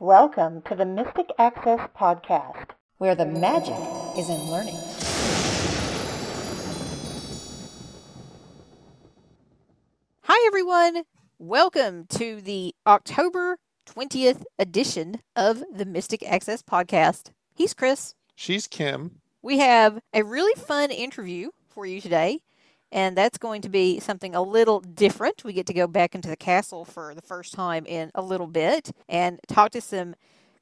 Welcome to the Mystic Access Podcast, where the magic is in learning. Hi, everyone. Welcome to the October 20th edition of the Mystic Access Podcast. He's Chris. She's Kim. We have a really fun interview for you today, and that's going to be something a little different. We get to go back into the castle for the first time in a little bit and talk to some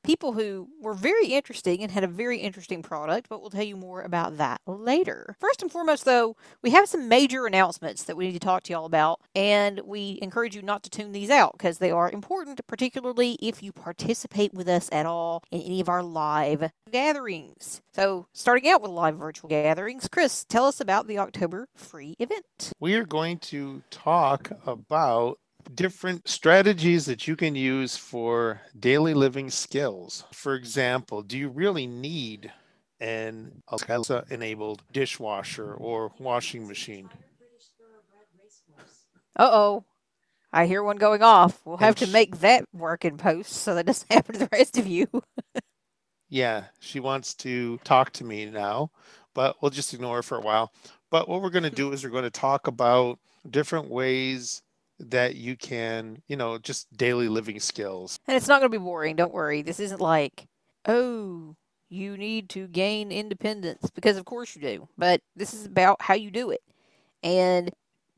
people who were very interesting and had a very interesting product, but we'll tell you more about that later. First and foremost, though, we have some major announcements that we need to talk to y'all about, and we encourage you not to tune these out because they are important, particularly if you participate with us at all in any of our live gatherings. So, starting out with live virtual gatherings, Chris, tell us about the October free event. We are going to talk about different strategies that you can use for daily living skills. For example, do you really need an Alexa enabled dishwasher or washing machine? Uh oh. I hear one going off. We'll have to make that work in post so that doesn't happen to the rest of you. Yeah, she wants to talk to me now, but we'll just ignore her for a while. But what we're going to do is we're going to talk about different ways that you can, you know, just daily living skills. And it's not going to be boring. Don't worry. This isn't like, oh, you need to gain independence because of course you do. But this is about how you do it and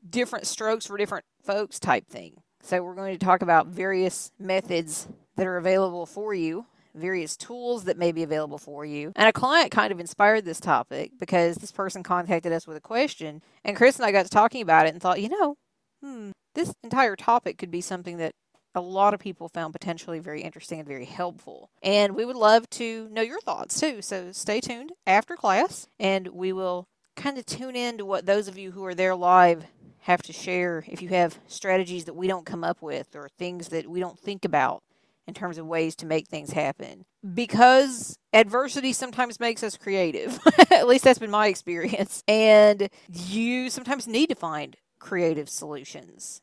different strokes for different folks type thing. So we're going to talk about various methods that are available for you, various tools that may be available for you. And a client kind of inspired this topic because this person contacted us with a question and Chris and I got to talking about it and thought, you know, hmm, this entire topic could be something that a lot of people found potentially very interesting and very helpful. And we would love to know your thoughts too. So stay tuned after class and we will kind of tune in to what those of you who are there live have to share if you have strategies that we don't come up with or things that we don't think about in terms of ways to make things happen. Because adversity sometimes makes us creative. At least that's been my experience. And you sometimes need to find creative solutions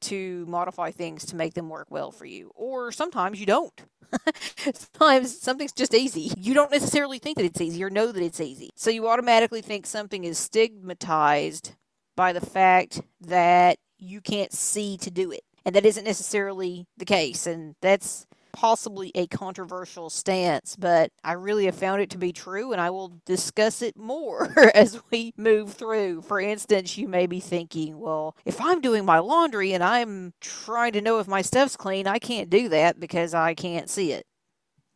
to modify things to make them work well for you. Or sometimes you don't. sometimes something's just easy. You don't necessarily think that it's easy or know that it's easy. So you automatically think something is stigmatized by the fact that you can't see to do it. And that isn't necessarily the case. And that's possibly a controversial stance, but I really have found it to be true, and I will discuss it more as we move through. For instance, you may be thinking, well, if I'm doing my laundry and I'm trying to know if my stuff's clean, I can't do that because I can't see it.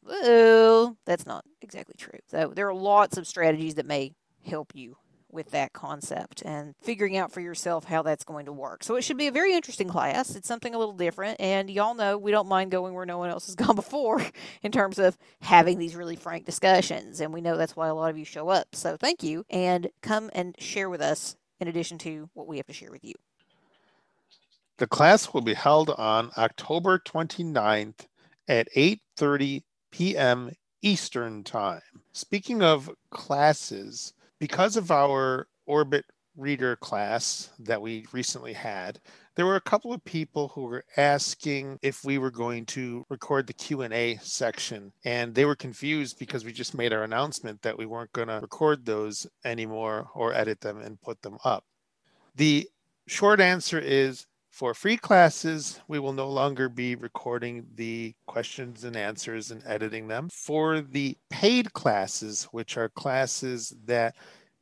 Well, that's not exactly true. So there are lots of strategies that may help you with that concept and figuring out for yourself how that's going to work. So it should be a very interesting class. It's something a little different, and y'all know we don't mind going where no one else has gone before in terms of having these really frank discussions, and we know that's why a lot of you show up. So thank you, and come and share with us in addition to what we have to share with you. The class will be held on October 29th at 8:30 p.m. Eastern Time. Speaking of classes, because of our Orbit Reader class that we recently had, there were a couple of people who were asking if we were going to record the Q&A section and they were confused because we just made our announcement that we weren't going to record those anymore or edit them and put them up. The short answer is for free classes, we will no longer be recording the questions and answers and editing them. For the paid classes, which are classes that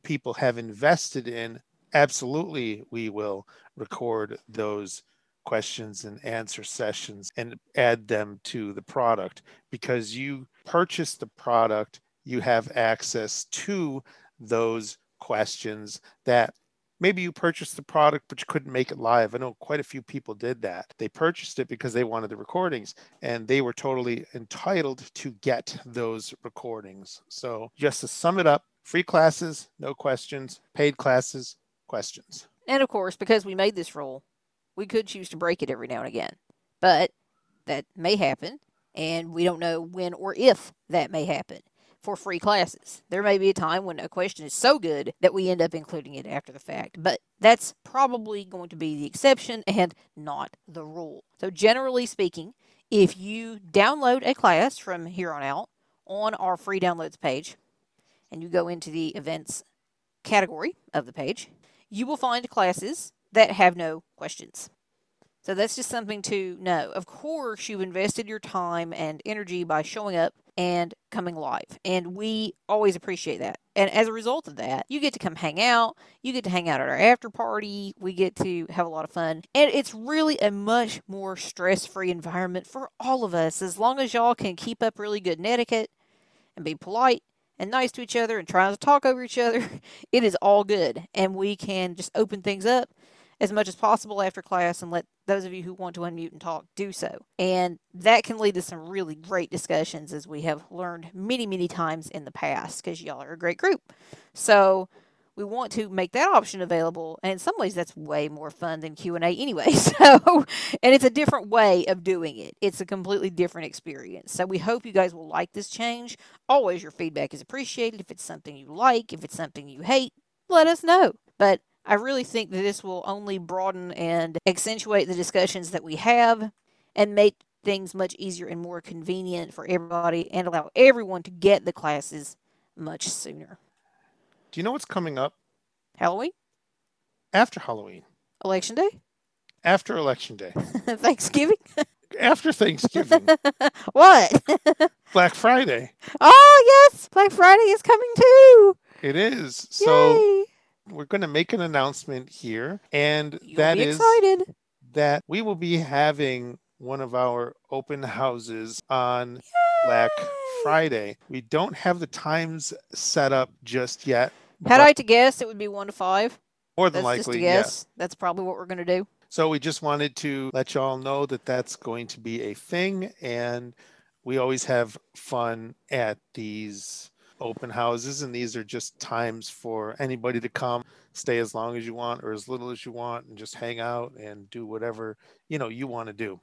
people have invested in, absolutely we will record those questions and answer sessions and add them to the product because you purchase the product, you have access to those questions that maybe you purchased the product but you couldn't make it live. I know quite a few people did that. They purchased it because they wanted the recordings and they were totally entitled to get those recordings. So, just to sum it up, free classes, no questions, paid classes, questions. And of course, because we made this rule, we could choose to break it every now and again. But that may happen, and we don't know when or if that may happen for free classes. There may be a time when a question is so good that we end up including it after the fact, but that's probably going to be the exception and not the rule. So, generally speaking, if you download a class from here on out on our free downloads page and you go into the events category of the page, you will find classes that have no questions. So that's just something to know. Of course, you've invested your time and energy by showing up and coming live. And we always appreciate that. And as a result of that, you get to come hang out. You get to hang out at our after party. We get to have a lot of fun. And it's really a much more stress free environment for all of us as long as y'all can keep up really good etiquette and be polite and nice to each other and trying to talk over each other. It is all good. And we can just open things up as much as possible after class and let those of you who want to unmute and talk do so. And that can lead to some really great discussions as we have learned many, many times in the past because y'all are a great group. So we want to make that option available and in some ways that's way more fun than q&a anyway so and it's a different way of doing it. It's a completely different experience. So we hope you guys will like this change. Always your feedback is appreciated. If it's something you like if it's something you hate let us know. But I really think that this will only broaden and accentuate the discussions that we have and make things much easier and more convenient for everybody and allow everyone to get the classes much sooner. Do you know what's coming up Halloween? after Halloween? Election Day? After Election Day? Thanksgiving? after Thanksgiving? what? Black Friday. Oh, yes. Black Friday is coming too. It is. So Yay. We're going to make an announcement here, and You'll that is excited. that we will be having one of our open houses on Black Friday. We don't have the times set up just yet. Had I to guess, it would be one to five. more than That's likely, yes. That's probably what we're going to do. So we just wanted to let y'all know that that's going to be a thing, and we always have fun at these open houses, and these are just times for anybody to come, stay as long as you want or as little as you want, and just hang out and do whatever you know you want to do.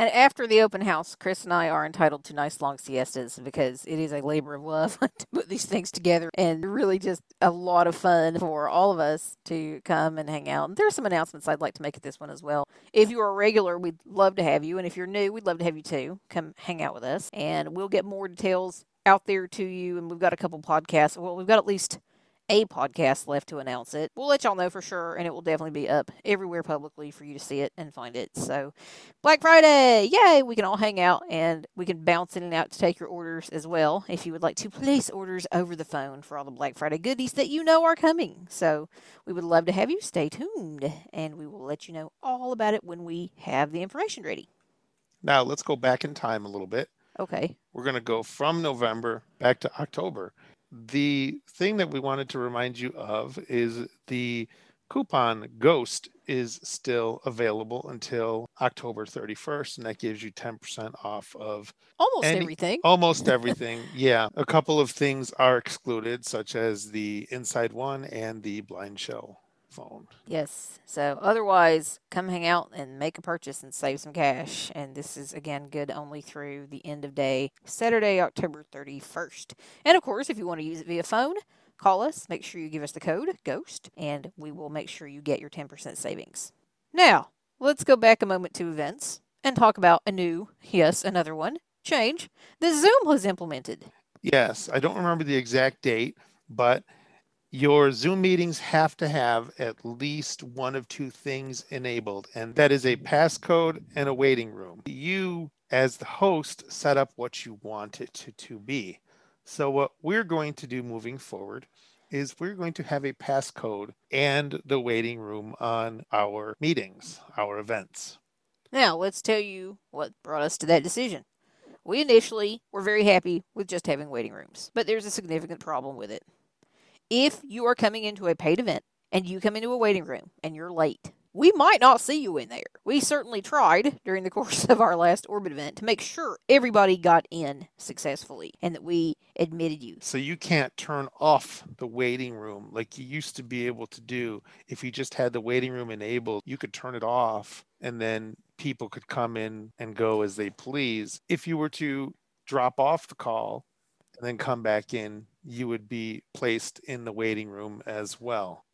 And after the open house, Chris and I are entitled to nice long siestas because it is a labor of love to put these things together and really just a lot of fun for all of us to come and hang out. And there's some announcements I'd like to make at this one as well. If you are a regular, we'd love to have you. And if you're new, we'd love to have you too. Come hang out with us. And we'll get more details out there to you. And we've got a couple podcasts. Well, we've got at least a podcast left to announce it. We'll let y'all know for sure, and it will definitely be up everywhere publicly for you to see it and find it. So, Black Friday, yay! We can all hang out and we can bounce in and out to take your orders as well if you would like to place orders over the phone for all the Black Friday goodies that you know are coming. So, we would love to have you. Stay tuned, and we will let you know all about it when we have the information ready. Now let's go back in time a little bit. Okay. We're going to go from November back to October. The thing that we wanted to remind you of is the coupon Ghost is still available until October 31st, and that gives you 10% off of Almost Any- everything. almost everything. yeah, a couple of things are excluded, such as the Inside One and the Blind Shell phone. Yes. So otherwise, come hang out and make a purchase and save some cash. And this is again good only through the end of day, Saturday, October 31st. And of course, if you want to use it via phone, call us. Make sure you give us the code GHOST, and we will make sure you get your 10% savings. Now, let's go back a moment to events and talk about a new, yes, another one, change that Zoom has implemented. Yes, I don't remember the exact date, but your Zoom meetings have to have at least one of two things enabled, and that is a passcode and a waiting room. You, as the host, set up what you want it to, to be. So, what we're going to do moving forward is we're going to have a passcode and the waiting room on our meetings, our events. Now, let's tell you what brought us to that decision. We initially were very happy with just having waiting rooms, but there's a significant problem with it. If you are coming into a paid event and you come into a waiting room and you're late, we might not see you in there. We certainly tried during the course of our last Orbit event to make sure everybody got in successfully and that we admitted you. So you can't turn off the waiting room like you used to be able to do. If you just had the waiting room enabled, you could turn it off and then people could come in and go as they please. If you were to drop off the call and then come back in, you would be placed in the waiting room as well.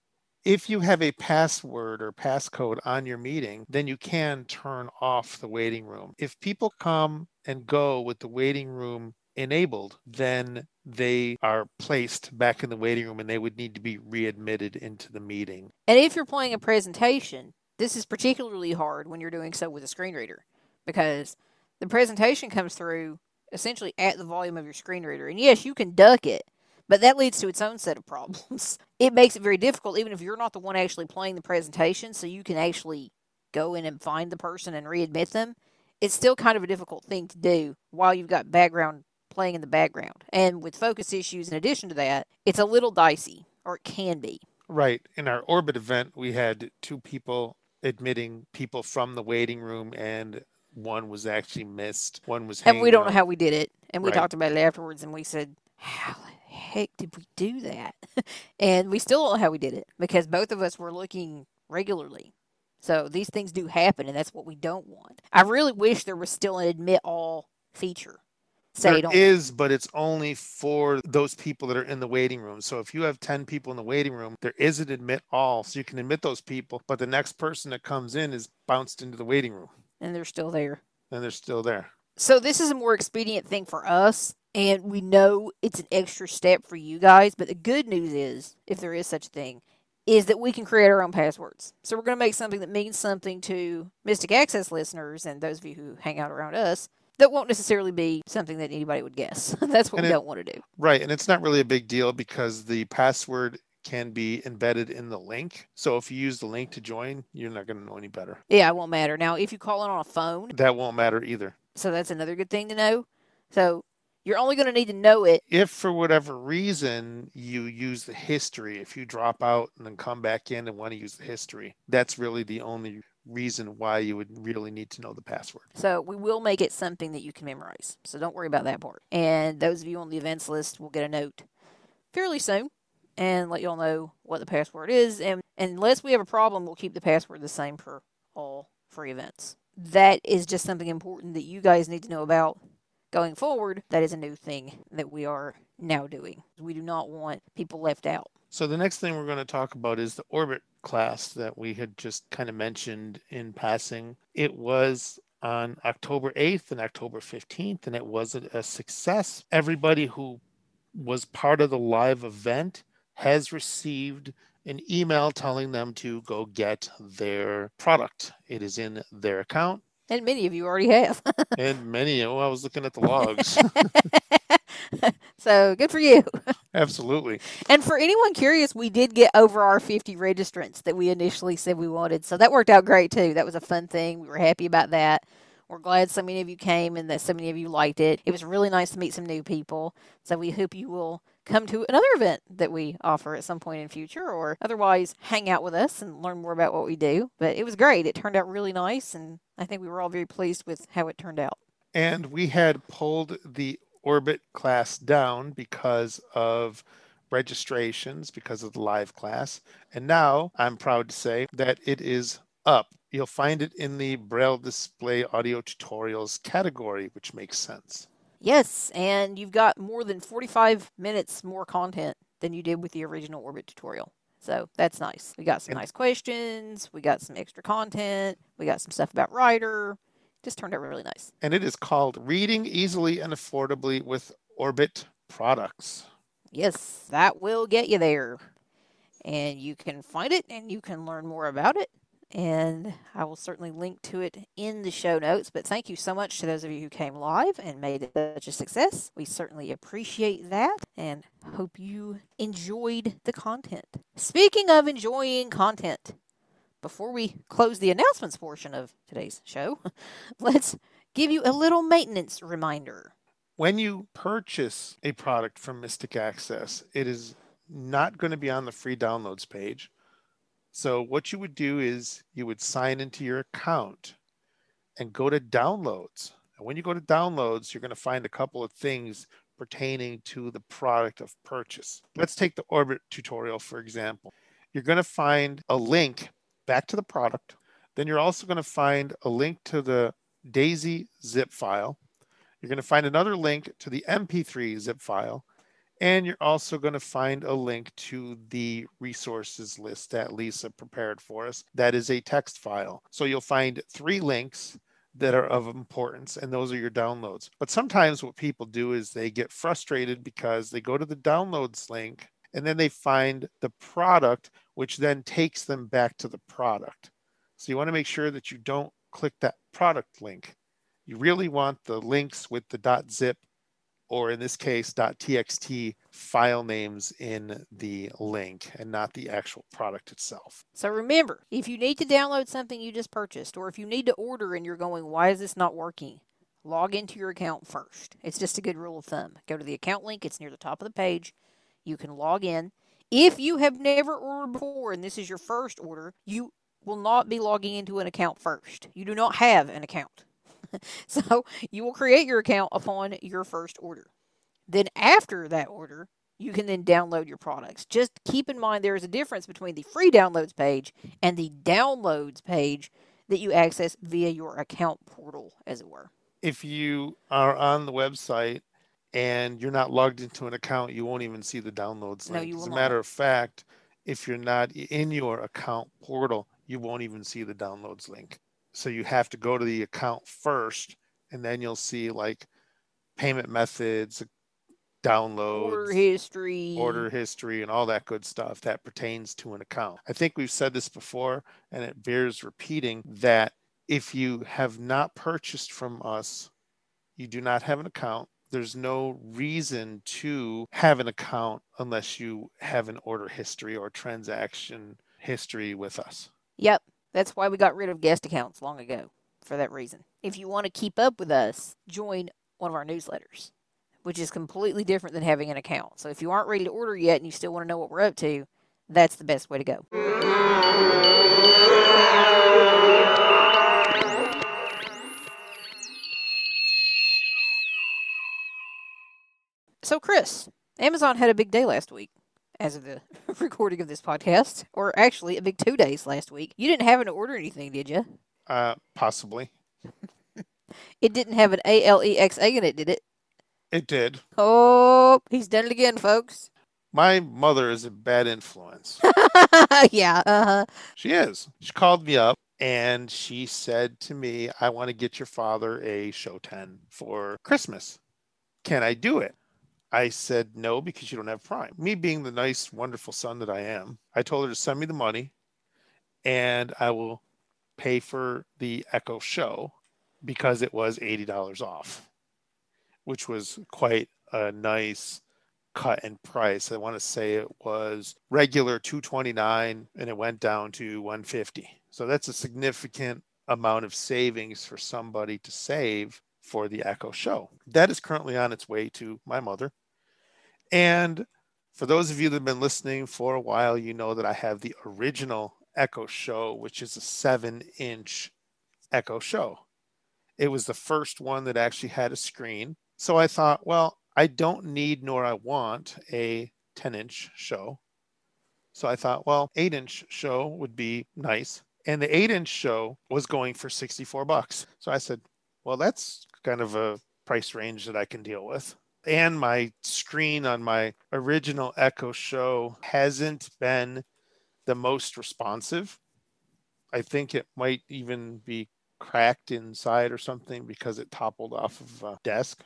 if you have a password or passcode on your meeting, then you can turn off the waiting room. If people come and go with the waiting room enabled, then they are placed back in the waiting room and they would need to be readmitted into the meeting. And if you're playing a presentation, this is particularly hard when you're doing so with a screen reader because the presentation comes through essentially at the volume of your screen reader. And yes, you can duck it, but that leads to its own set of problems. it makes it very difficult, even if you're not the one actually playing the presentation, so you can actually go in and find the person and readmit them. It's still kind of a difficult thing to do while you've got background playing in the background. And with focus issues, in addition to that, it's a little dicey, or it can be. Right. In our orbit event, we had two people admitting people from the waiting room and one was actually missed. One was And we don't out. know how we did it. And we Right. talked about it afterwards and we said, How heck did we do that? and we still don't know how we did it because both of us were looking regularly. So these things do happen and that's what we don't want. I really wish there was still an admit all feature. Say There is, but it's only for those people that are in the waiting room. So if you have 10 people in the waiting room, there is an admit all. So you can admit those people, but the next person that comes in is bounced into the waiting room and they're still there. and they're still there. So this is a more expedient thing for us, and we know it's an extra step for you guys. But the good news is, if there is such a thing, is that we can create our own passwords. So we're going to make something that means something to Mystic Access listeners and those of you who hang out around us that won't necessarily be something that anybody would guess. That's what And we it- don't want to do. Right. And it's not really a big deal because the password can be embedded in the link. So if you use the link to join, you're not going to know any better. Yeah, it won't matter. Now, if you call it on a phone, That won't matter either. so that's another good thing to know. So you're only going to need to know it If for whatever reason you use the history, if you drop out and then come back in and want to use the history, that's really the only reason why you would really need to know the password. So we will make it something that you can memorize. So don't worry about that part. And those of you on the events list will get a note fairly soon and let y'all know what the password is. And unless we have a problem, we'll keep the password the same for all free events. That is just something important that you guys need to know about going forward. That is a new thing that we are now doing. We do not want people left out. So the next thing we're going to talk about is the orbit class that we had just kind of mentioned in passing. It was on October 8th and October 15th, and it was a, success. Everybody who was part of the live event has received an email telling them to go get their product. It is in their account, And many of you already have. and many. Oh, I was looking at the logs. so good for you. Absolutely. And for anyone curious, we did get over our 50 registrants that we initially said we wanted. So that worked out great too. That was a fun thing. We were happy about that. We're glad so many of you came and that so many of you liked it. It was really nice to meet some new people. So we hope you will come to another event that we offer at some point in future or otherwise hang out with us and learn more about what we do. But it was great. It turned out really nice and I think we were all very pleased with how it turned out. And we had pulled the orbit class down because of registrations, because of the live class. And now I'm proud to say that it is up. You'll find it in the Braille display audio tutorials category, which makes sense. Yes, and you've got more than 45 minutes more content than you did with the original Orbit tutorial. So that's nice. We got some nice questions, we got some extra content, we got some stuff about Writer. Just turned out really nice. And it is called Reading Easily and Affordably with Orbit Products. Yes, that will get you there. And you can find it and you can learn more about it. And I will certainly link to it in the show notes. But thank you so much to those of you who came live and made it such a success. We certainly appreciate that and hope you enjoyed the content. Speaking of enjoying content, before we close the announcements portion of today's show, let's give you a little maintenance reminder. when you purchase a product from Mystic Access, it is not going to be on the free downloads page. So, what you would do is you would sign into your account and go to downloads. And when you go to downloads, you're going to find a couple of things pertaining to the product of purchase. Let's take the Orbit tutorial, for example. You're going to find a link back to the product. Then you're also going to find a link to the Daisy zip file. You're going to find another link to the MP3 zip file, And you're also going to find a link to the resources list that Lisa prepared for us. That is a text file. So you'll find three links that are of importance, and those are your downloads. But sometimes what people do is they get frustrated because they go to the downloads link and then they find the product, which then takes them back to the product. So you want to make sure that you don't click that product link. You really want the links with the .zip or in this case .txt file names in the link and not the actual product itself. So remember, if you need to download something you just purchased or if you need to order and you're going, why is this not working? Log into your account first. It's just a good rule of thumb. Go to the account link, it's near the top of the page. You can log in. If you have never ordered before and this is your first order, you will not be logging into an account first. You do not have an account. so you will create your account upon your first order. Then after that order, you can then download your products. Just keep in mind there is a difference between the free downloads page and the downloads page that you access via your account portal, as it were. If you are on the website and you're not logged into an account, you won't even see the downloads No, link. you As will a not. matter of fact, if you're not in your account portal, you won't even see the downloads link. So you have to go to the account first, and then you'll see like payment methods, downloads, Order history. order history and all that good stuff that pertains to an account. I think we've said this before and it bears repeating that if you have not purchased from us, you do not have an account. There's no reason to have an account unless you have an order history or transaction history with us. Yep. That's why we got rid of guest accounts long ago for that reason. If you want to keep up with us, join one of our newsletters, which is completely different than having an account. So if you aren't ready to order yet and you still want to know what we're up to, that's the best way to go. So, Chris, Amazon had a big day last week as of the recording of this podcast, or actually a big two days last week. You didn't have to order anything, did you? Uh, possibly. It didn't have an A L E X A in it, did it? It did. Oh, he's done it again, folks. My mother is a bad influence. yeah, uh huh. She is. She called me up and she said to me, I want to get your father a Show 10 for Christmas. Can I do it? I said no because you don't have Prime. Me being the nice, wonderful son that I am, I told her to send me the money and I will pay for the Echo Show because it was $80 off, which was quite a nice cut in price. I want to say it was regular 229 and it went down to 150. So that's a significant amount of savings for somebody to save for the Echo Show. That is currently on its way to my mother. And for those of you that have been listening for a while, you know that I have the original Echo Show, which is a seven inch Echo Show. It was the first one that actually had a screen. So I thought, well, I don't need nor I want a 10 inch show. So I thought, well, 8 inch show would be nice. And the 8 inch show was going for 64 bucks. So I said, well, that's kind of a price range that I can deal with. And my screen on my original Echo show hasn't been the most responsive. I think it might even be cracked inside or something because it toppled off of a desk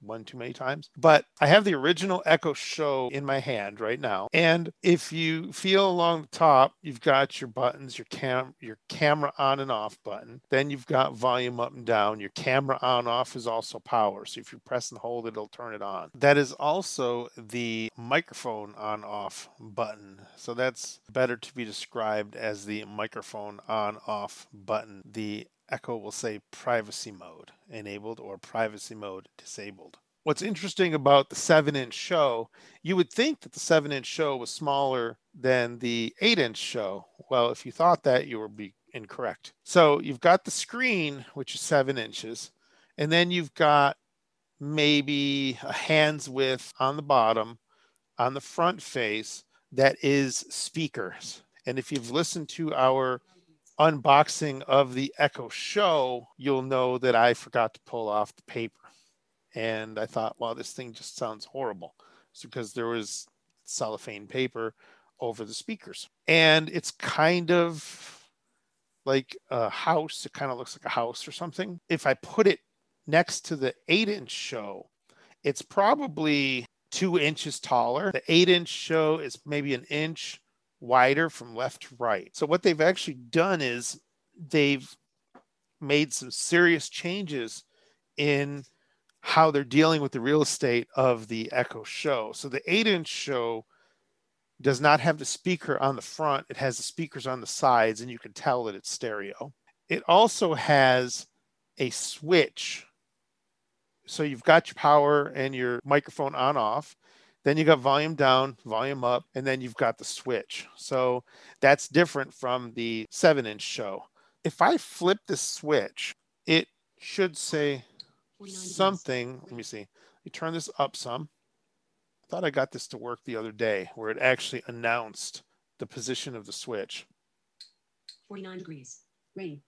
one too many times. But I have the original Echo Show in my hand right now. And if you feel along the top, you've got your buttons, your cam your camera on and off button. Then you've got volume up and down. Your camera on off is also power. So if you press and hold it, it'll turn it on. That is also the microphone on off button. So that's better to be described as the microphone on off button. The Echo will say privacy mode enabled or privacy mode disabled. What's interesting about the 7 inch show, you would think that the 7 inch show was smaller than the 8 inch show. Well, if you thought that, you would be incorrect. So you've got the screen, which is 7 inches, and then you've got maybe a hand's width on the bottom, on the front face, that is speakers. And if you've listened to our unboxing of the Echo Show, you'll know that I forgot to pull off the paper. And I thought, well, this thing just sounds horrible. It's because there was cellophane paper over the speakers. And it's kind of like a house. It kind of looks like a house or something. If I put it next to the eight inch show, it's probably two inches taller. The eight inch show is maybe an inch wider from left to right. So what they've actually done is they've made some serious changes in how they're dealing with the real estate of the Echo show. So the eight inch show does not have the speaker on the front, it has the speakers on the sides, and you can tell that it's stereo. It also has a switch. So you've got your power and your microphone on off. Then you got volume down, volume up, and then you've got the switch. So that's different from the seven inch show. If I flip the switch, it should say something. Let me see. You turn this up some. I thought I got this to work the other day where it actually announced the position of the switch. 49 degrees. Rain.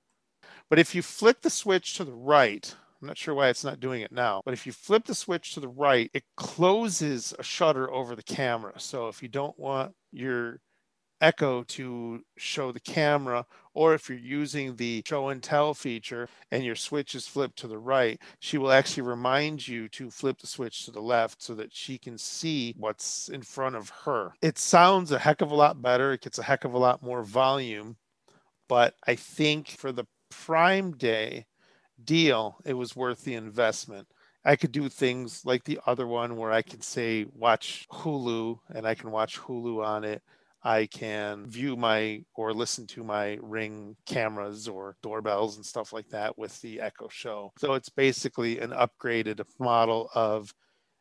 But if you flick the switch to the right, I'm not sure why it's not doing it now, but if you flip the switch to the right, it closes a shutter over the camera. So if you don't want your Echo to show the camera, or if you're using the show and tell feature and your switch is flipped to the right, she will actually remind you to flip the switch to the left so that she can see what's in front of her. It sounds a heck of a lot better. It gets a heck of a lot more volume, but I think for the Prime Day deal, it was worth the investment. I could do things like the other one where I can say watch Hulu and I can watch Hulu on it I can view my or listen to my ring cameras or doorbells and stuff like that with the Echo Show. So it's basically an upgraded model of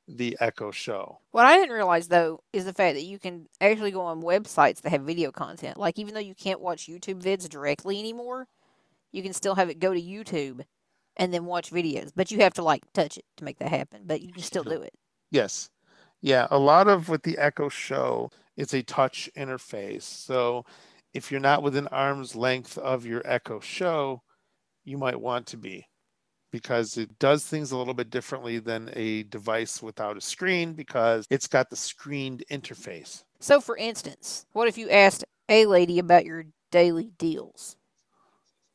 the Echo Show. What I didn't realize though is the fact that you can actually go on websites that have video content. Like even though you can't watch YouTube vids directly anymore, you can still have it go to YouTube and then watch videos. But you have to like touch it to make that happen. But you can still do it. Yes. Yeah, a lot of with the Echo Show it's a touch interface. So if you're not within arm's length of your Echo Show, you might want to be because it does things a little bit differently than a device without a screen because it's got the screened interface. So, for instance, what if you asked a lady about your daily deals?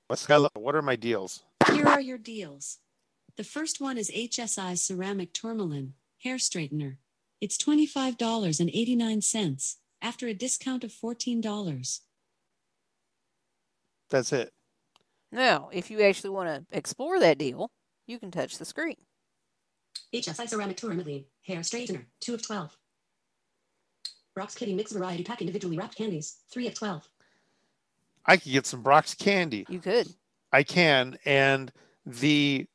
What are my deals? Here are your deals. The first one is HSI ceramic tourmaline hair straightener. It's $25.89 after a discount of $14. That's it. Now, if you actually want to explore that deal, you can touch the screen. HSI ceramic tourmaline hair straightener, 2 of 12. Brach's Kiddie Mix Variety Pack individually wrapped candies, 3 of 12. I could get some Brach's candy. You could. I can. And the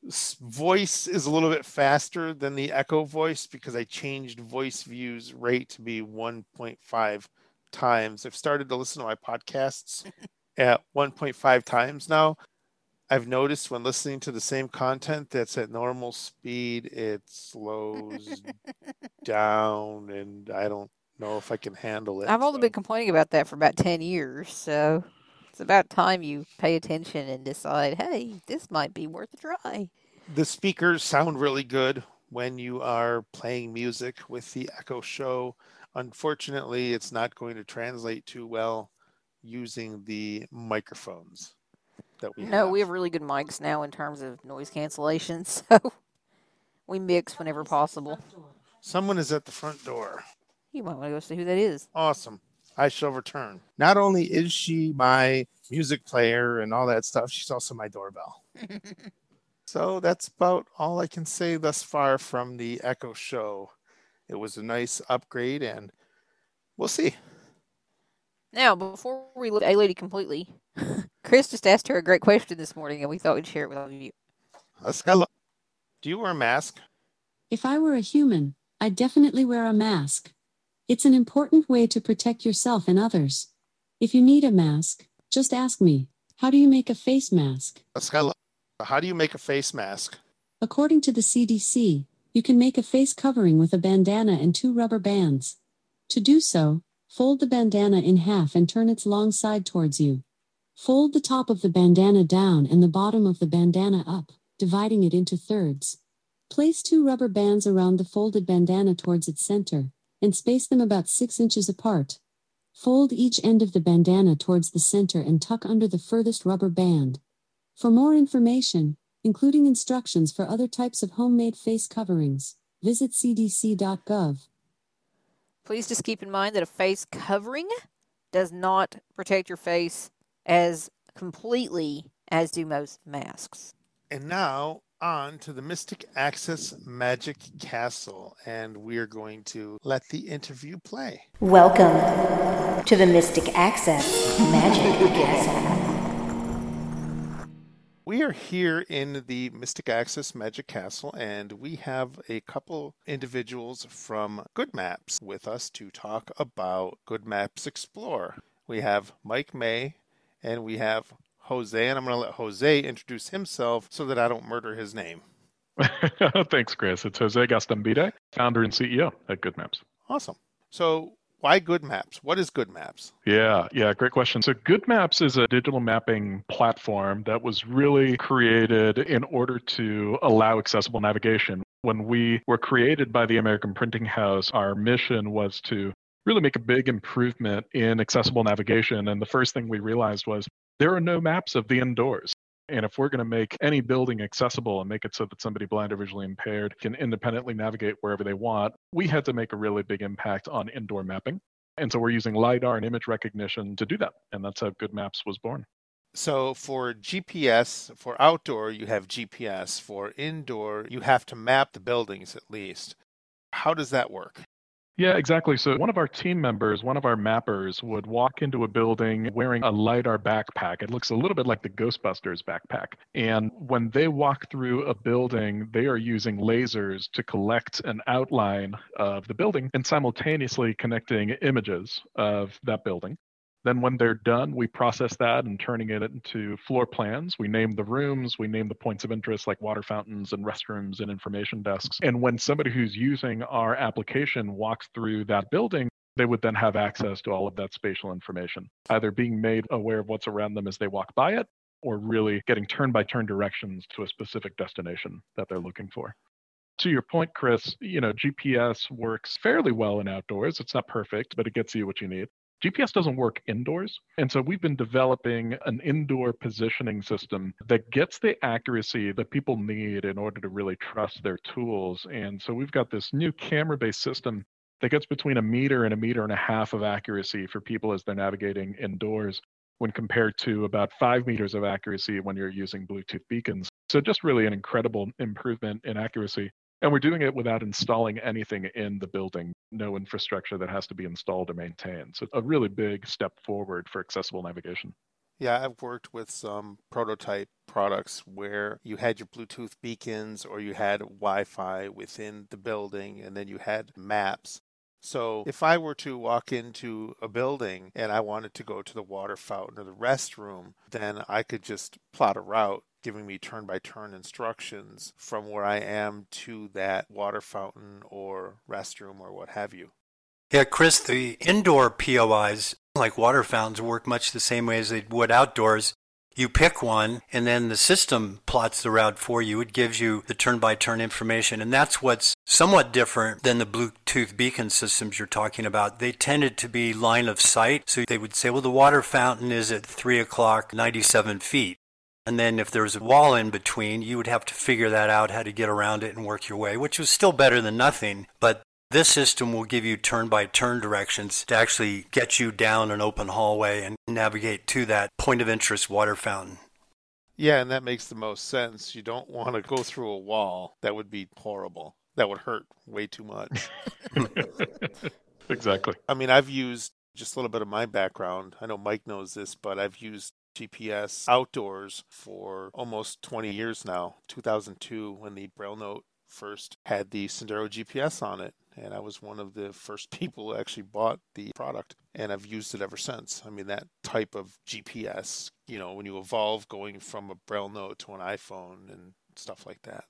voice is a little bit faster than the echo voice because I changed VoiceView's rate to be 1.5 times. I've started to listen to my podcasts at 1.5 times now. I've noticed when listening to the same content that's at normal speed, it slows down, and I don't know if I can handle it. I've only so. been complaining about that for about 10 years, so it's about time you pay attention and decide, hey, this might be worth a try. The speakers sound really good when you are playing music with the Echo Show. Unfortunately, it's not going to translate too well using the microphones that we no, have. we have really good mics now in terms of noise cancellation, so we mix whenever possible. Someone is at the front door. You might want to go see who that is. Awesome. I shall return. Not only is she my music player and all that stuff, she's also my doorbell. So that's about all I can say thus far from the Echo Show. It was a nice upgrade, and we'll see. Now, before we leave A Lady completely, Chris just asked her a great question this morning, and we thought we'd share it with all of you. Let's go. Do you wear a mask? If I were a human, I'd definitely wear a mask. It's an important way to protect yourself and others. If you need a mask, just ask me. How do you make a face mask? How do you make a face mask? According to the CDC, you can make a face covering with a bandana and two rubber bands. To do so, fold the bandana in half and turn its long side towards you. Fold the top of the bandana down and the bottom of the bandana up, dividing it into thirds. Place two rubber bands around the folded bandana towards its center. And space them about 6 inches apart. Fold each end of the bandana towards the center and tuck under the furthest rubber band. For more information, including instructions for other types of homemade face coverings, visit cdc.gov. Please just keep in mind that a face covering does not protect your face as completely as do most masks. And now on to the Mystic Access Magic Castle, and we are going to let the interview play. Welcome to the Mystic Access Magic Castle. We are here in the Mystic Access Magic Castle, and we have a couple individuals from Good Maps with us to talk about Good Maps Explore. We have Mike May and we have Jose, and I'm going to let Jose introduce himself so that I don't murder his name. Thanks, Chris. It's Jose Gastambide, founder and CEO at Good Maps. Awesome. So, why Good Maps? What is Good Maps? Yeah, yeah, great question. So, Good Maps is a digital mapping platform that was really created in order to allow accessible navigation. When we were created by the American Printing House, our mission was to really make a big improvement in accessible navigation. And the first thing we realized was there are no maps of the indoors. And if we're going to make any building accessible and make it so that somebody blind or visually impaired can independently navigate wherever they want, we had to make a really big impact on indoor mapping. And so we're using LiDAR and image recognition to do that. And that's how Good Maps was born. So for GPS, for outdoor, you have GPS. For indoor, you have to map the buildings at least. How does that work? Yeah, exactly. So one of our team members, one of our mappers, would walk into a building wearing a LiDAR backpack. It looks a little bit like the Ghostbusters backpack. And when they walk through a building, they are using lasers to collect an outline of the building and simultaneously connecting images of that building. Then, when they're done, we process that and turning it into floor plans. We name the rooms, we name the points of interest like water fountains and restrooms and information desks. And when somebody who's using our application walks through that building, they would then have access to all of that spatial information, either being made aware of what's around them as they walk by it, or really getting turn by turn directions to a specific destination that they're looking for to your point, Chris, you know, GPS works fairly well in outdoors. It's not perfect, but it gets you what you need. GPS doesn't work indoors. And so we've been developing an indoor positioning system that gets the accuracy that people need in order to really trust their tools. And so we've got this new camera based system that gets between a meter and a meter and a half of accuracy for people as they're navigating indoors when compared to about five meters of accuracy when you're using Bluetooth beacons. So just really an incredible improvement in accuracy. And we're doing it without installing anything in the building, no infrastructure that has to be installed or maintained. So, a really big step forward for accessible navigation. Yeah, I've worked with some prototype products where you had your Bluetooth beacons or you had Wi Fi within the building and then you had maps. So if I were to walk into a building and I wanted to go to the water fountain or the restroom, then I could just plot a route giving me turn by turn instructions from where I am to that water fountain or restroom or what have you. Yeah, Chris, the indoor POIs, like water fountains, work much the same way as they would outdoors. You pick one, and then the system plots the route for you. It gives you the turn by turn information. And that's what's somewhat different than the Bluetooth beacon systems you're talking about. They tended to be line of sight. So they would say, well, the water fountain is at 3 o'clock, 97 feet. And then if there was a wall in between, you would have to figure that out, how to get around it and work your way, which was still better than nothing. But this system will give you turn by turn directions to actually get you down an open hallway and navigate to that point of interest water fountain. Yeah, and that makes the most sense. You don't want to go through a wall. That would be horrible. That would hurt way too much. exactly. I mean, I've used just a little bit of my background. I know Mike knows this, but I've used GPS outdoors for almost 20 years now. 2002, when the Braille Note first had the Sendero GPS on it. And I was one of the first people who actually bought the product. And I've used it ever since. I mean, that type of GPS, you know, when you evolve going from a Braille Note to an iPhone and stuff like that.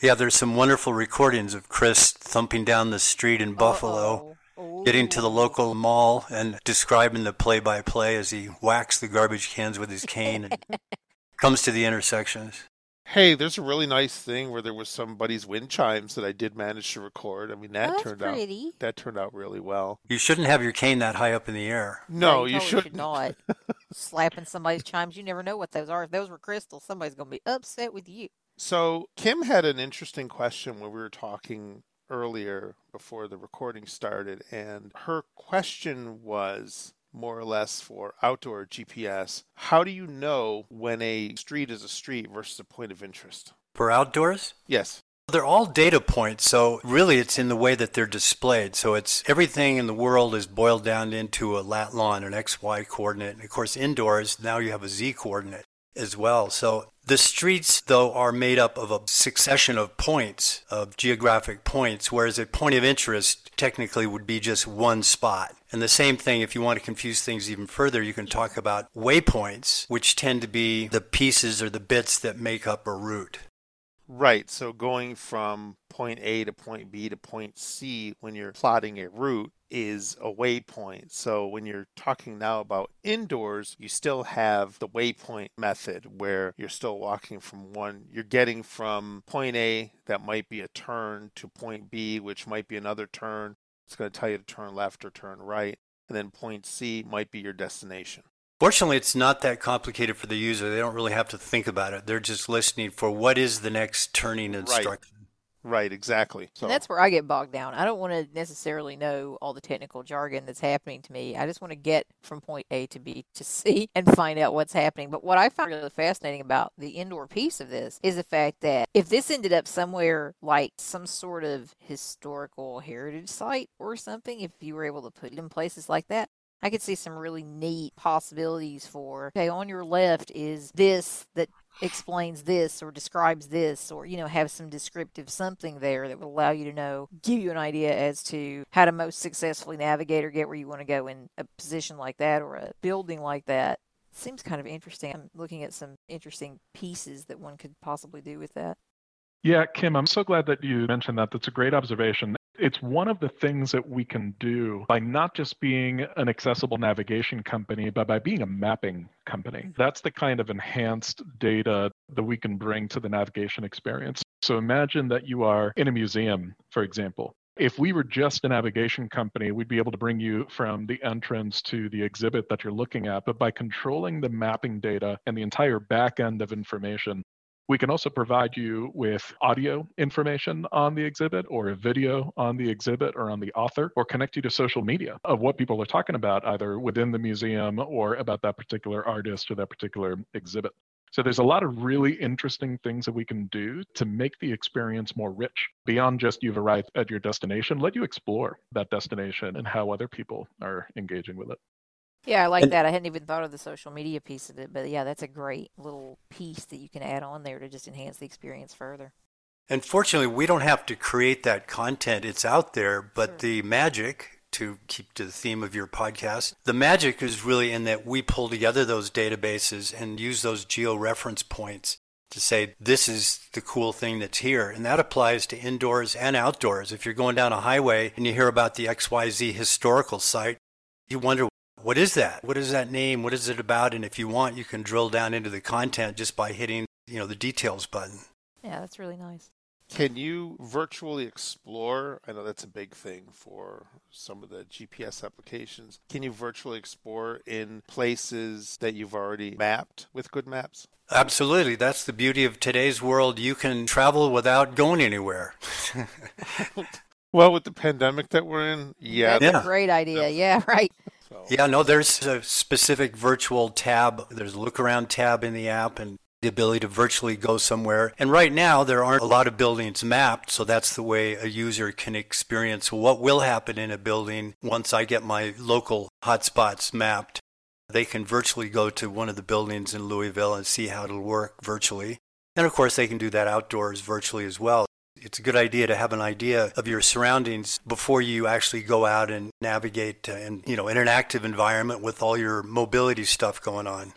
Yeah, there's some wonderful recordings of Chris thumping down the street in Buffalo. Uh-oh getting to the local mall and describing the play by play as he whacks the garbage cans with his cane and comes to the intersections. Hey, there's a really nice thing where there was somebody's wind chimes that I did manage to record. I mean, that Oh, turned pretty. out that turned out really well. You shouldn't have your cane that high up in the air. No, you you totally should should not. Slapping somebody's chimes, you never know what those are. If those were crystals, somebody's going to be upset with you. So Kim had an interesting question when we were talking earlier before the recording started, and her question was more or less for outdoor GPS. How do you know when a street is a street versus a point of interest? For outdoors, Yes. They're all data points, so really it's in the way that they're displayed. So it's everything in the world is boiled down into a lat long, an XY coordinate. And of course, indoors, now you have a Z coordinate as well. So the streets, though, are made up of a succession of points, of geographic points, whereas a point of interest technically would be just one spot. And the same thing, if you want to confuse things even further, you can talk about waypoints, which tend to be the pieces or the bits that make up a route. Right. So going from point A to point B to point C when you're plotting a route is a waypoint. So when you're talking now about indoors, you still have the waypoint method where you're still walking from one, you're getting from point A that might be a turn to point B, which might be another turn. It's going to tell you to turn left or turn right. And then point C might be your destination. Fortunately, it's not that complicated for the user. They don't really have to think about it. They're just listening for what is the next turning instruction. Right, exactly. So And that's where I get bogged down. I don't want to necessarily know all the technical jargon that's happening to me. I just want to get from point A to B to C and find out what's happening. But what I find really fascinating about the indoor piece of this is the fact that if this ended up somewhere like some sort of historical heritage site or something, if you were able to put it in places like that, I could see some really neat possibilities for, okay, on your left is this that explains this or describes this or you know have some descriptive something there that would allow you to know give you an idea as to how to most successfully navigate or get where you want to go in a position like that or a building like that seems kind of interesting i'm looking at some interesting pieces that one could possibly do with that Yeah, Kim, I'm so glad that you mentioned that. That's a great observation. It's one of the things that we can do by not just being an accessible navigation company, but by being a mapping company. Mm-hmm. That's the kind of enhanced data that we can bring to the navigation experience. So imagine that you are in a museum, for example. If we were just a navigation company, we'd be able to bring you from the entrance to the exhibit that you're looking at. But by controlling the mapping data and the entire back end of information, we can also provide you with audio information on the exhibit or a video on the exhibit or on the author or connect you to social media of what people are talking about either within the museum or about that particular artist or that particular exhibit. So there's a lot of really interesting things that we can do to make the experience more rich beyond just you've arrived at your destination. Let you explore that destination and how other people are engaging with it. Yeah i like And- that i hadn't even thought of the social media piece of it but yeah that's a great little piece that you can add on there to just enhance the experience further And fortunately, we don't have to create that content. It's out there, but Sure. the magic, to keep to the theme of your podcast, the magic is really in that we pull together those databases and use those geo-reference points to say this is the cool thing that's here. And that applies to indoors and outdoors. If you're going down a highway and you hear about the XYZ historical site, you wonder what is that? What is that name? What is it about? And if you want, you can drill down into the content just by hitting, you know, the details button. yeah that's really nice Can you virtually explore? I know that's a big thing for some of the GPS applications. Can you virtually explore in places that you've already mapped with good maps? Absolutely. That's the beauty of today's world. You can travel without going anywhere. Well, with the pandemic that we're in, yeah. that's Yeah. a great idea yeah right So, yeah, no, there's a specific virtual tab. There's a look around tab in the app and the ability to virtually go somewhere. And right now, there aren't a lot of buildings mapped. So that's the way a user can experience what will happen in a building once I get my local hotspots mapped. They can virtually go to one of the buildings in Louisville and see how it'll work virtually. And of course, they can do that outdoors virtually as well. It's a good idea to have an idea of your surroundings before you actually go out and navigate in, you know, in an active environment with all your mobility stuff going on.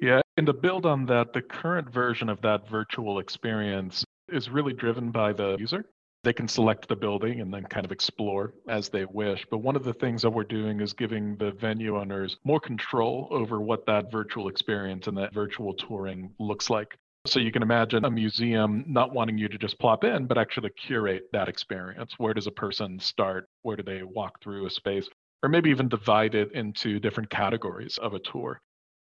Yeah, and to build on that, the current version of that virtual experience is really driven by the user. They can select the building and then kind of explore as they wish. But one of the things that we're doing is giving the venue owners more control over what that virtual experience and that virtual touring looks like. So you can imagine a museum not wanting you to just plop in, but actually curate that experience. Where does a person start? Where do they walk through a space? Or maybe even divide it into different categories of a tour.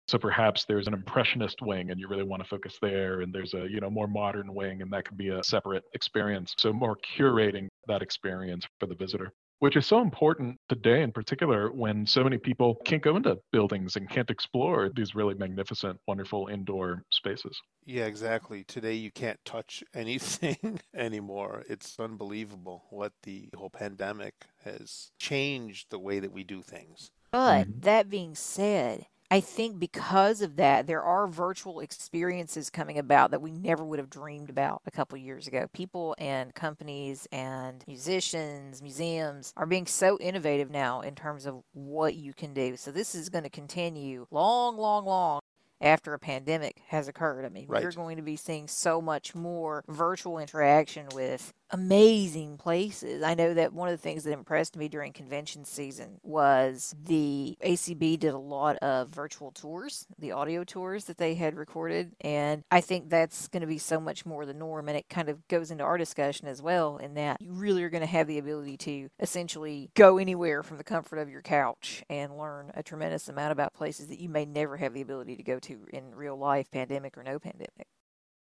So perhaps there's an impressionist wing and you really want to focus there, and there's a you know more modern wing, and that could be a separate experience. So more curating that experience for the visitor which is so important today in particular when so many people can't go into buildings and can't explore these really magnificent, wonderful indoor spaces. Yeah, exactly. Today you can't touch anything anymore. It's unbelievable what the whole pandemic has changed the way that we do things. But Mhm. that being said, I think because of that, there are virtual experiences coming about that we never would have dreamed about a couple years ago. People and companies and musicians, museums are being so innovative now in terms of what you can do. So this is going to continue long, long, long after a pandemic has occurred. I mean, we're going to be seeing so much more virtual interaction with amazing places. I know that one of the things that impressed me during convention season was the ACB did a lot of virtual tours, the audio tours that they had recorded, and I think that's going to be so much more the norm and it kind of goes into our discussion as well in that you really are going to have the ability to essentially go anywhere from the comfort of your couch and learn a tremendous amount about places that you may never have the ability to go to in real life, pandemic or no pandemic.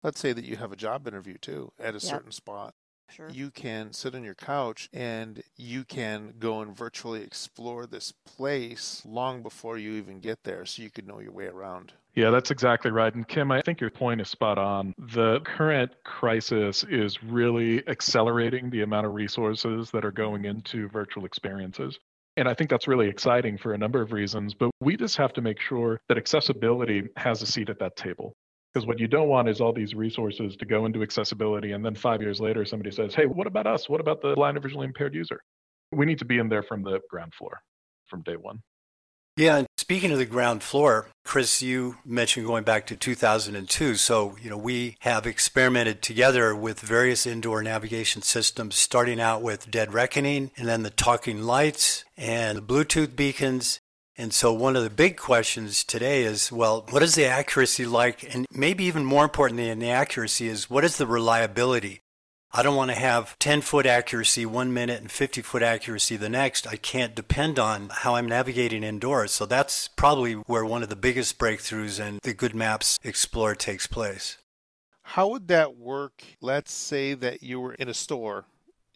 Let's say that you have a job interview too at a Yep. certain spot. Sure. You can sit on your couch and you can go and virtually explore this place long before you even get there so you could know your way around. Yeah, that's exactly right. And Kim, I think your point is spot on. The current crisis is really accelerating the amount of resources that are going into virtual experiences. And I think that's really exciting for a number of reasons, but we just have to make sure that accessibility has a seat at that table. Because what you don't want is all these resources to go into accessibility, and then five years later, somebody says, Hey, what about us? What about the blind or visually impaired user? We need to be in there from the ground floor, from day one. Yeah, and speaking of the ground floor, Chris, you mentioned going back to 2002. So, you know, we have experimented together with various indoor navigation systems, starting out with Dead Reckoning and then the talking lights and the Bluetooth beacons. And so, one of the big questions today is well, what is the accuracy like? And maybe even more important than the accuracy is what is the reliability? I don't want to have 10 foot accuracy one minute and 50 foot accuracy the next. I can't depend on how I'm navigating indoors. So that's probably where one of the biggest breakthroughs in the Good Maps Explorer takes place. How would that work? Let's say that you were in a store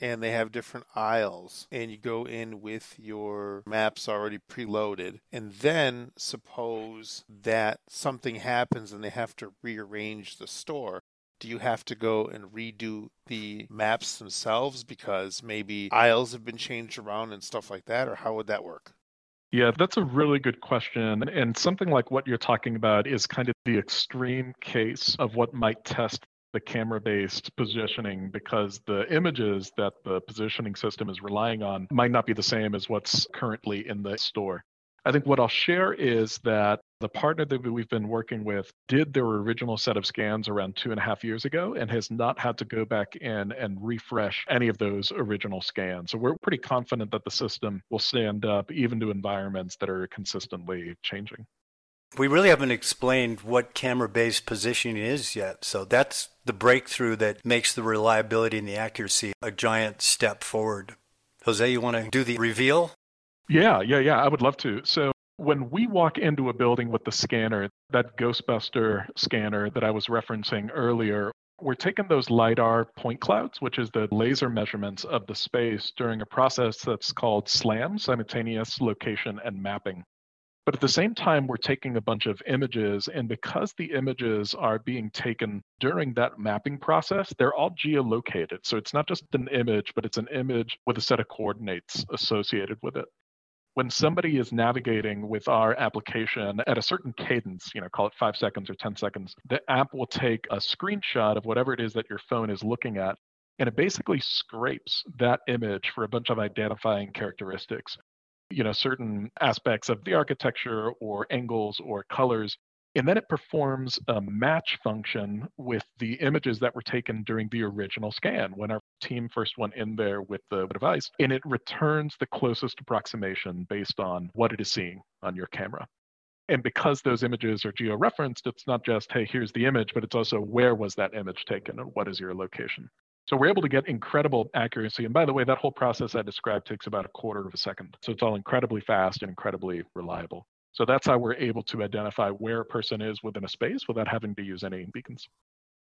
and they have different aisles and you go in with your maps already preloaded. And then suppose that something happens and they have to rearrange the store. Do you have to go and redo the maps themselves because maybe aisles have been changed around and stuff like that or how would that work? Yeah, that's a really good question. And something like what you're talking about is kind of the extreme case of what might test the camera based positioning because the images that the positioning system is relying on might not be the same as what's currently in the store. I think what I'll share is that the partner that we've been working with did their original set of scans around two and a half years ago and has not had to go back in and refresh any of those original scans. So we're pretty confident that the system will stand up even to environments that are consistently changing. We really haven't explained what camera based positioning is yet. So that's the breakthrough that makes the reliability and the accuracy a giant step forward. Jose, you want to do the reveal? Yeah, yeah, yeah. I would love to. So when we walk into a building with the scanner, that Ghostbuster scanner that I was referencing earlier, we're taking those LIDAR point clouds, which is the laser measurements of the space during a process that's called SLAM, simultaneous location and mapping. But at the same time, we're taking a bunch of images, and because the images are being taken during that mapping process, they're all geolocated. So it's not just an image, but it's an image with a set of coordinates associated with it when somebody is navigating with our application at a certain cadence, you know, call it five seconds or 10 seconds, the app will take a screenshot of whatever it is that your phone is looking at, and it basically scrapes that image for a bunch of identifying characteristics. You know, certain aspects of the architecture or angles or colors. And then it performs a match function with the images that were taken during the original scan when our team first went in there with the device. And it returns the closest approximation based on what it is seeing on your camera. And because those images are geo-referenced, it's not just, hey, here's the image, but it's also where was that image taken and what is your location. So we're able to get incredible accuracy. And by the way, that whole process I described takes about a quarter of a second. So it's all incredibly fast and incredibly reliable. So that's how we're able to identify where a person is within a space without having to use any beacons.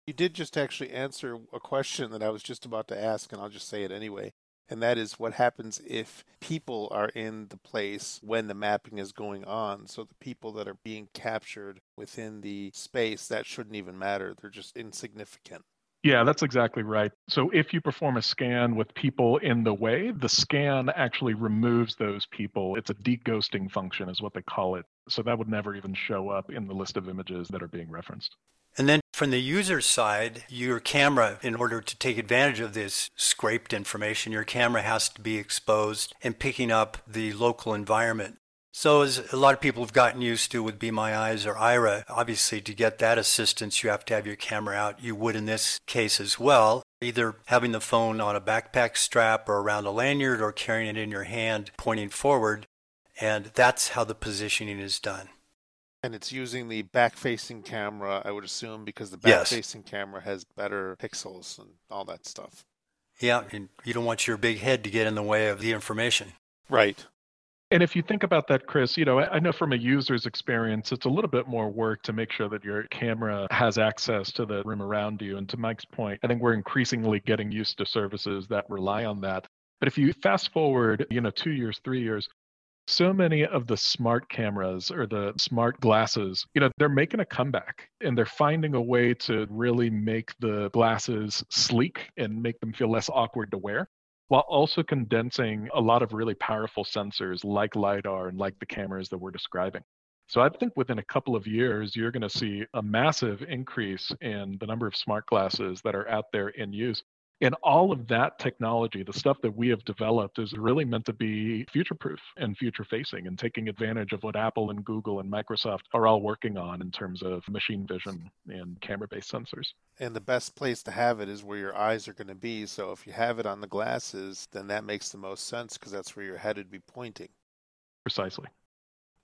You did just actually answer a question that I was just about to ask, and I'll just say it anyway. And that is what happens if people are in the place when the mapping is going on. So the people that are being captured within the space, that shouldn't even matter. They're just insignificant. Yeah, that's exactly right. So if you perform a scan with people in the way, the scan actually removes those people. It's a deghosting function, is what they call it. So that would never even show up in the list of images that are being referenced. And then from the user side, your camera, in order to take advantage of this scraped information, your camera has to be exposed and picking up the local environment. So, as a lot of people have gotten used to with Be My Eyes or Aira, obviously to get that assistance, you have to have your camera out. You would in this case as well, either having the phone on a backpack strap or around a lanyard or carrying it in your hand pointing forward. And that's how the positioning is done. And it's using the back facing camera, I would assume, because the back facing yes. camera has better pixels and all that stuff. Yeah, and you don't want your big head to get in the way of the information. Right. And if you think about that, Chris, you know, I know from a user's experience, it's a little bit more work to make sure that your camera has access to the room around you. And to Mike's point, I think we're increasingly getting used to services that rely on that. But if you fast forward, you know, two years, three years, so many of the smart cameras or the smart glasses, you know, they're making a comeback and they're finding a way to really make the glasses sleek and make them feel less awkward to wear while also condensing a lot of really powerful sensors like LiDAR and like the cameras that we're describing. So I think within a couple of years, you're going to see a massive increase in the number of smart glasses that are out there in use. And all of that technology, the stuff that we have developed, is really meant to be future proof and future facing and taking advantage of what Apple and Google and Microsoft are all working on in terms of machine vision and camera based sensors. And the best place to have it is where your eyes are going to be. So if you have it on the glasses, then that makes the most sense because that's where your head would be pointing. Precisely.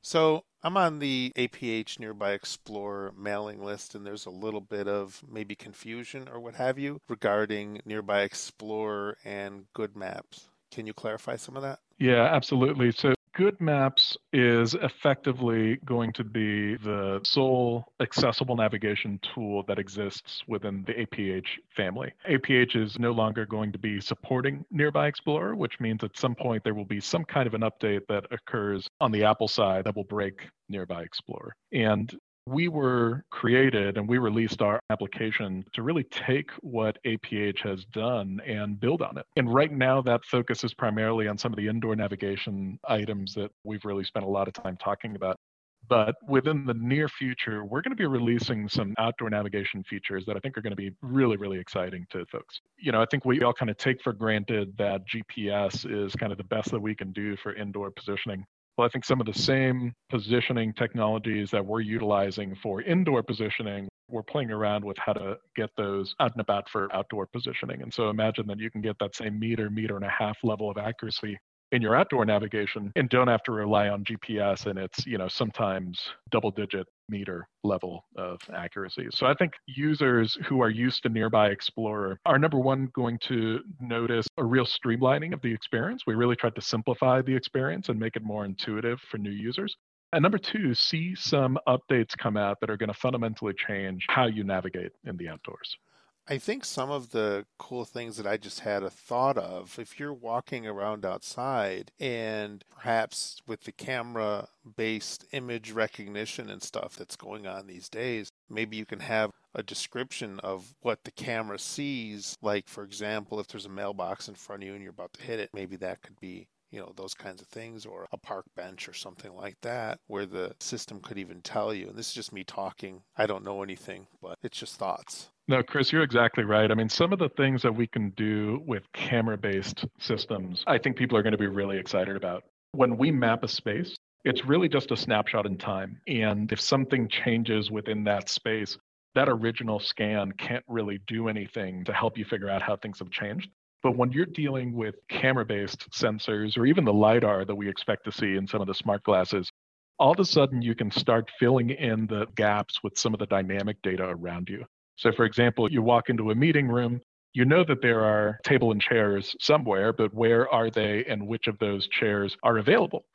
So I'm on the APH Nearby Explorer mailing list, and there's a little bit of maybe confusion or what have you regarding Nearby Explorer and Good Maps. Can you clarify some of that? Yeah, absolutely. So Good Maps is effectively going to be the sole accessible navigation tool that exists within the APH family. APH is no longer going to be supporting Nearby Explorer, which means at some point there will be some kind of an update that occurs on the Apple side that will break Nearby Explorer. And we were created and we released our application to really take what APH has done and build on it. And right now, that focus is primarily on some of the indoor navigation items that we've really spent a lot of time talking about. But within the near future, we're going to be releasing some outdoor navigation features that I think are going to be really, really exciting to folks. You know, I think we all kind of take for granted that GPS is kind of the best that we can do for indoor positioning. Well, I think some of the same positioning technologies that we're utilizing for indoor positioning, we're playing around with how to get those out and about for outdoor positioning. And so imagine that you can get that same meter, meter and a half level of accuracy in your outdoor navigation and don't have to rely on GPS and it's, you know, sometimes double digit meter level of accuracy. So I think users who are used to Nearby Explorer are number one going to notice a real streamlining of the experience. We really tried to simplify the experience and make it more intuitive for new users. And number two, see some updates come out that are going to fundamentally change how you navigate in the outdoors. I think some of the cool things that I just had a thought of, if you're walking around outside and perhaps with the camera based image recognition and stuff that's going on these days, maybe you can have a description of what the camera sees. Like, for example, if there's a mailbox in front of you and you're about to hit it, maybe that could be you know, those kinds of things, or a park bench or something like that, where the system could even tell you. And this is just me talking. I don't know anything, but it's just thoughts. No, Chris, you're exactly right. I mean, some of the things that we can do with camera based systems, I think people are going to be really excited about. When we map a space, it's really just a snapshot in time. And if something changes within that space, that original scan can't really do anything to help you figure out how things have changed. But when you're dealing with camera based sensors or even the LiDAR that we expect to see in some of the smart glasses, all of a sudden you can start filling in the gaps with some of the dynamic data around you. So, for example, you walk into a meeting room, you know that there are table and chairs somewhere, but where are they and which of those chairs are available?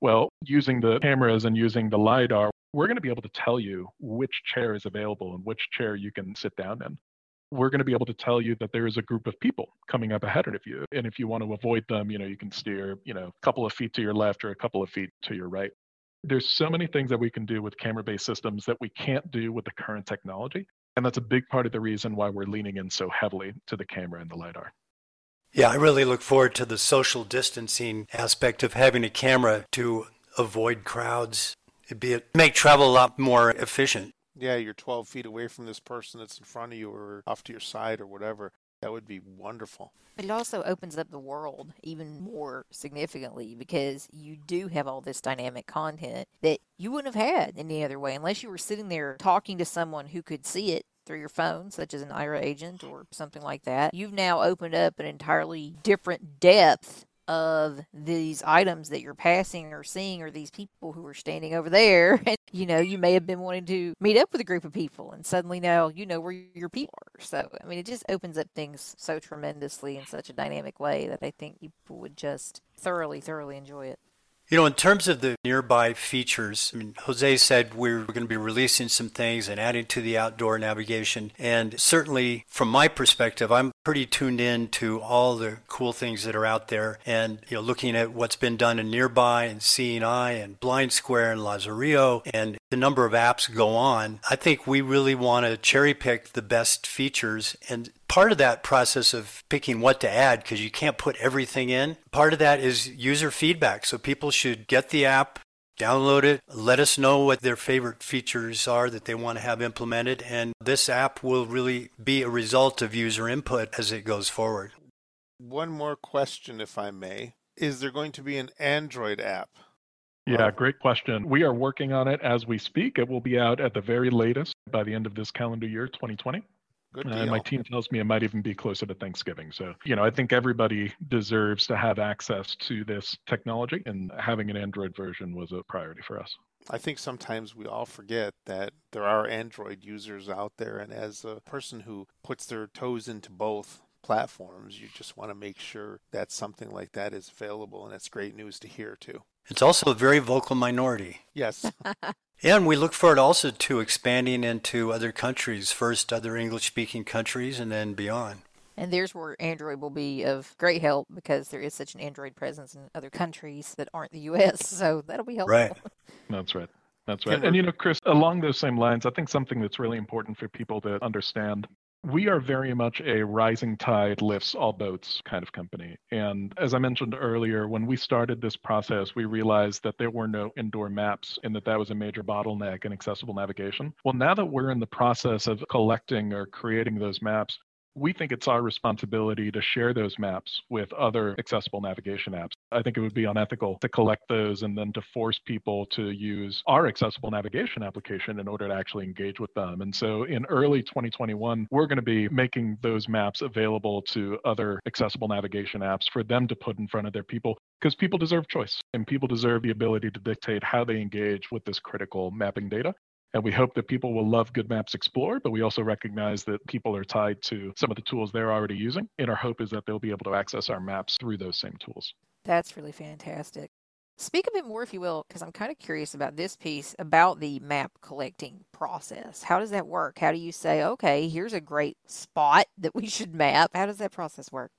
Well, using the cameras and using the LiDAR, we're going to be able to tell you which chair is available and which chair you can sit down in. We're going to be able to tell you that there is a group of people coming up ahead of you. And if you want to avoid them, you know, you can steer, you know, a couple of feet to your left or a couple of feet to your right. There's so many things that we can do with camera-based systems that we can't do with the current technology. And that's a big part of the reason why we're leaning in so heavily to the camera and the LiDAR. Yeah, I really look forward to the social distancing aspect of having a camera to avoid crowds. It'd be make travel a lot more efficient. Yeah, you're 12 feet away from this person that's in front of you or off to your side or whatever. That would be wonderful. But it also opens up the world even more significantly because you do have all this dynamic content that you wouldn't have had any other way unless you were sitting there talking to someone who could see it through your phone, such as an Aira agent or something like that. You've now opened up an entirely different depth of these items that you're passing or seeing or these people who are standing over there. And you know you may have been wanting to meet up with a group of people and suddenly now you know where your people are. So i mean it just opens up things so tremendously in such a dynamic way that i think people would just thoroughly thoroughly enjoy it. You know, in terms of the nearby features, I mean, Jose said we're going to be releasing some things and adding to the outdoor navigation. And certainly, from my perspective, I'm pretty tuned in to all the cool things that are out there and, you know, looking at what's been done in Nearby and Seeing Eye and Blind Square and Lazarillo and the number of apps go on. I think we really want to cherry pick the best features and part of that process of picking what to add, because you can't put everything in, part of that is user feedback. So people should get the app, download it, let us know what their favorite features are that they want to have implemented. And this app will really be a result of user input as it goes forward. One more question, if I may. Is there going to be an Android app? Yeah, great question. We are working on it as we speak. It will be out at the very latest by the end of this calendar year, 2020. Good And my team tells me it might even be closer to Thanksgiving. So, you know, I think everybody deserves to have access to this technology, and having an Android version was a priority for us. I think sometimes we all forget that there are Android users out there, and as a person who puts their toes into both platforms, you just want to make sure that something like that is available, and that's great news to hear too. It's also a very vocal minority. Yes. And we look forward also to expanding into other countries, first other English speaking countries and then beyond. And there's where Android will be of great help because there is such an Android presence in other countries that aren't the US. So that'll be helpful. Right. That's right. That's right. And you know, Chris, along those same lines, I think something that's really important for people to understand we are very much a rising tide lifts all boats kind of company. And as I mentioned earlier, when we started this process, we realized that there were no indoor maps and that that was a major bottleneck in accessible navigation. Well, now that we're in the process of collecting or creating those maps, we think it's our responsibility to share those maps with other accessible navigation apps. I think it would be unethical to collect those and then to force people to use our accessible navigation application in order to actually engage with them. And so in early 2021, we're going to be making those maps available to other accessible navigation apps for them to put in front of their people because people deserve choice and people deserve the ability to dictate how they engage with this critical mapping data. And we hope that people will love Good Maps Explore, but we also recognize that people are tied to some of the tools they're already using. And our hope is that they'll be able to access our maps through those same tools. That's really fantastic. Speak a bit more, if you will, because I'm kind of curious about this piece about the map collecting process. How does that work? How do you say, okay, here's a great spot that we should map? How does that process work?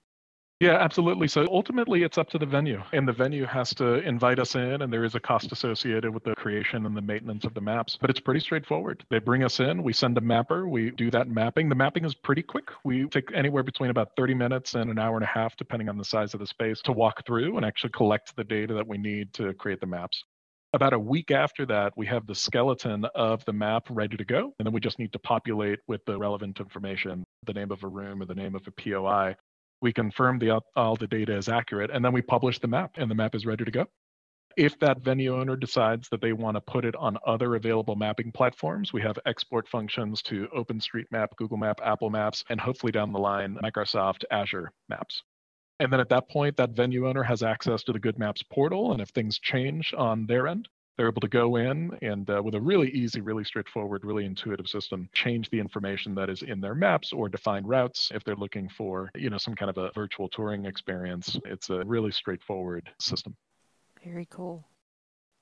Yeah, absolutely. So ultimately, it's up to the venue, and the venue has to invite us in, and there is a cost associated with the creation and the maintenance of the maps. But it's pretty straightforward. They bring us in, we send a mapper, we do that mapping. The mapping is pretty quick. We take anywhere between about 30 minutes and an hour and a half, depending on the size of the space, to walk through and actually collect the data that we need to create the maps. About a week after that, we have the skeleton of the map ready to go. And then we just need to populate with the relevant information, the name of a room or the name of a POI we confirm the, all the data is accurate, and then we publish the map, and the map is ready to go. If that venue owner decides that they want to put it on other available mapping platforms, we have export functions to OpenStreetMap, Google Map, Apple Maps, and hopefully down the line, Microsoft Azure Maps. And then at that point, that venue owner has access to the Good Maps portal. And if things change on their end, They're able to go in and, uh, with a really easy, really straightforward, really intuitive system, change the information that is in their maps or define routes if they're looking for, you know, some kind of a virtual touring experience. It's a really straightforward system. Very cool.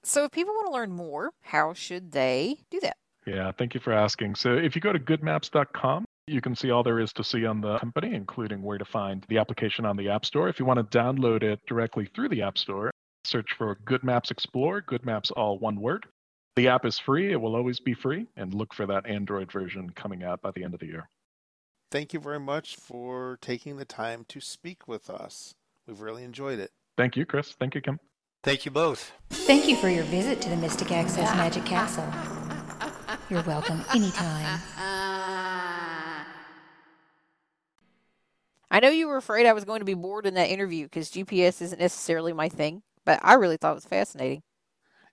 So, if people want to learn more, how should they do that? Yeah, thank you for asking. So, if you go to goodmaps.com, you can see all there is to see on the company, including where to find the application on the App Store. If you want to download it directly through the App Store, search for Good Maps Explore, Good Maps all one word. The app is free, it will always be free, and look for that Android version coming out by the end of the year. Thank you very much for taking the time to speak with us. We've really enjoyed it. Thank you, Chris. Thank you, Kim. Thank you both. Thank you for your visit to the Mystic Access Magic Castle. You're welcome anytime. I know you were afraid I was going to be bored in that interview because GPS isn't necessarily my thing, but I really thought it was fascinating.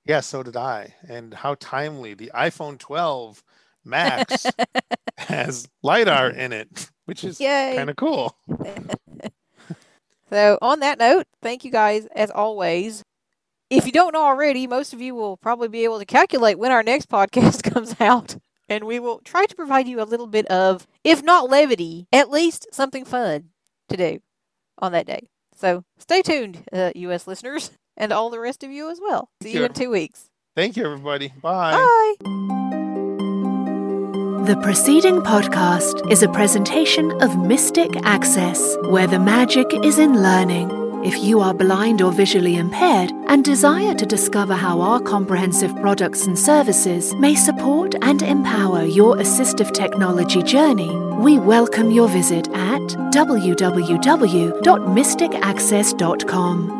Yeah, so did I. And how timely the iPhone 12 Max has LiDAR mm-hmm. in it, which is kind of cool. So, on that note, thank you guys as always. If you don't know already, most of you will probably be able to calculate when our next podcast comes out. And we will try to provide you a little bit of, if not levity, at least something fun to do on that day. So stay tuned, uh, U.S. listeners, and all the rest of you as well. See you in two weeks. Thank you, everybody. Bye. Bye. The preceding podcast is a presentation of Mystic Access, where the magic is in learning. If you are blind or visually impaired and desire to discover how our comprehensive products and services may support and empower your assistive technology journey, we welcome your visit at www.mysticaccess.com.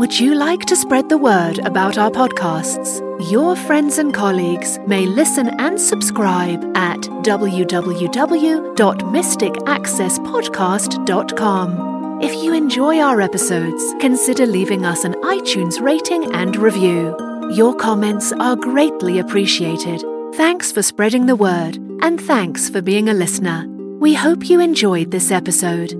Would you like to spread the word about our podcasts? Your friends and colleagues may listen and subscribe at www.mysticaccesspodcast.com. If you enjoy our episodes, consider leaving us an iTunes rating and review. Your comments are greatly appreciated. Thanks for spreading the word, and thanks for being a listener. We hope you enjoyed this episode.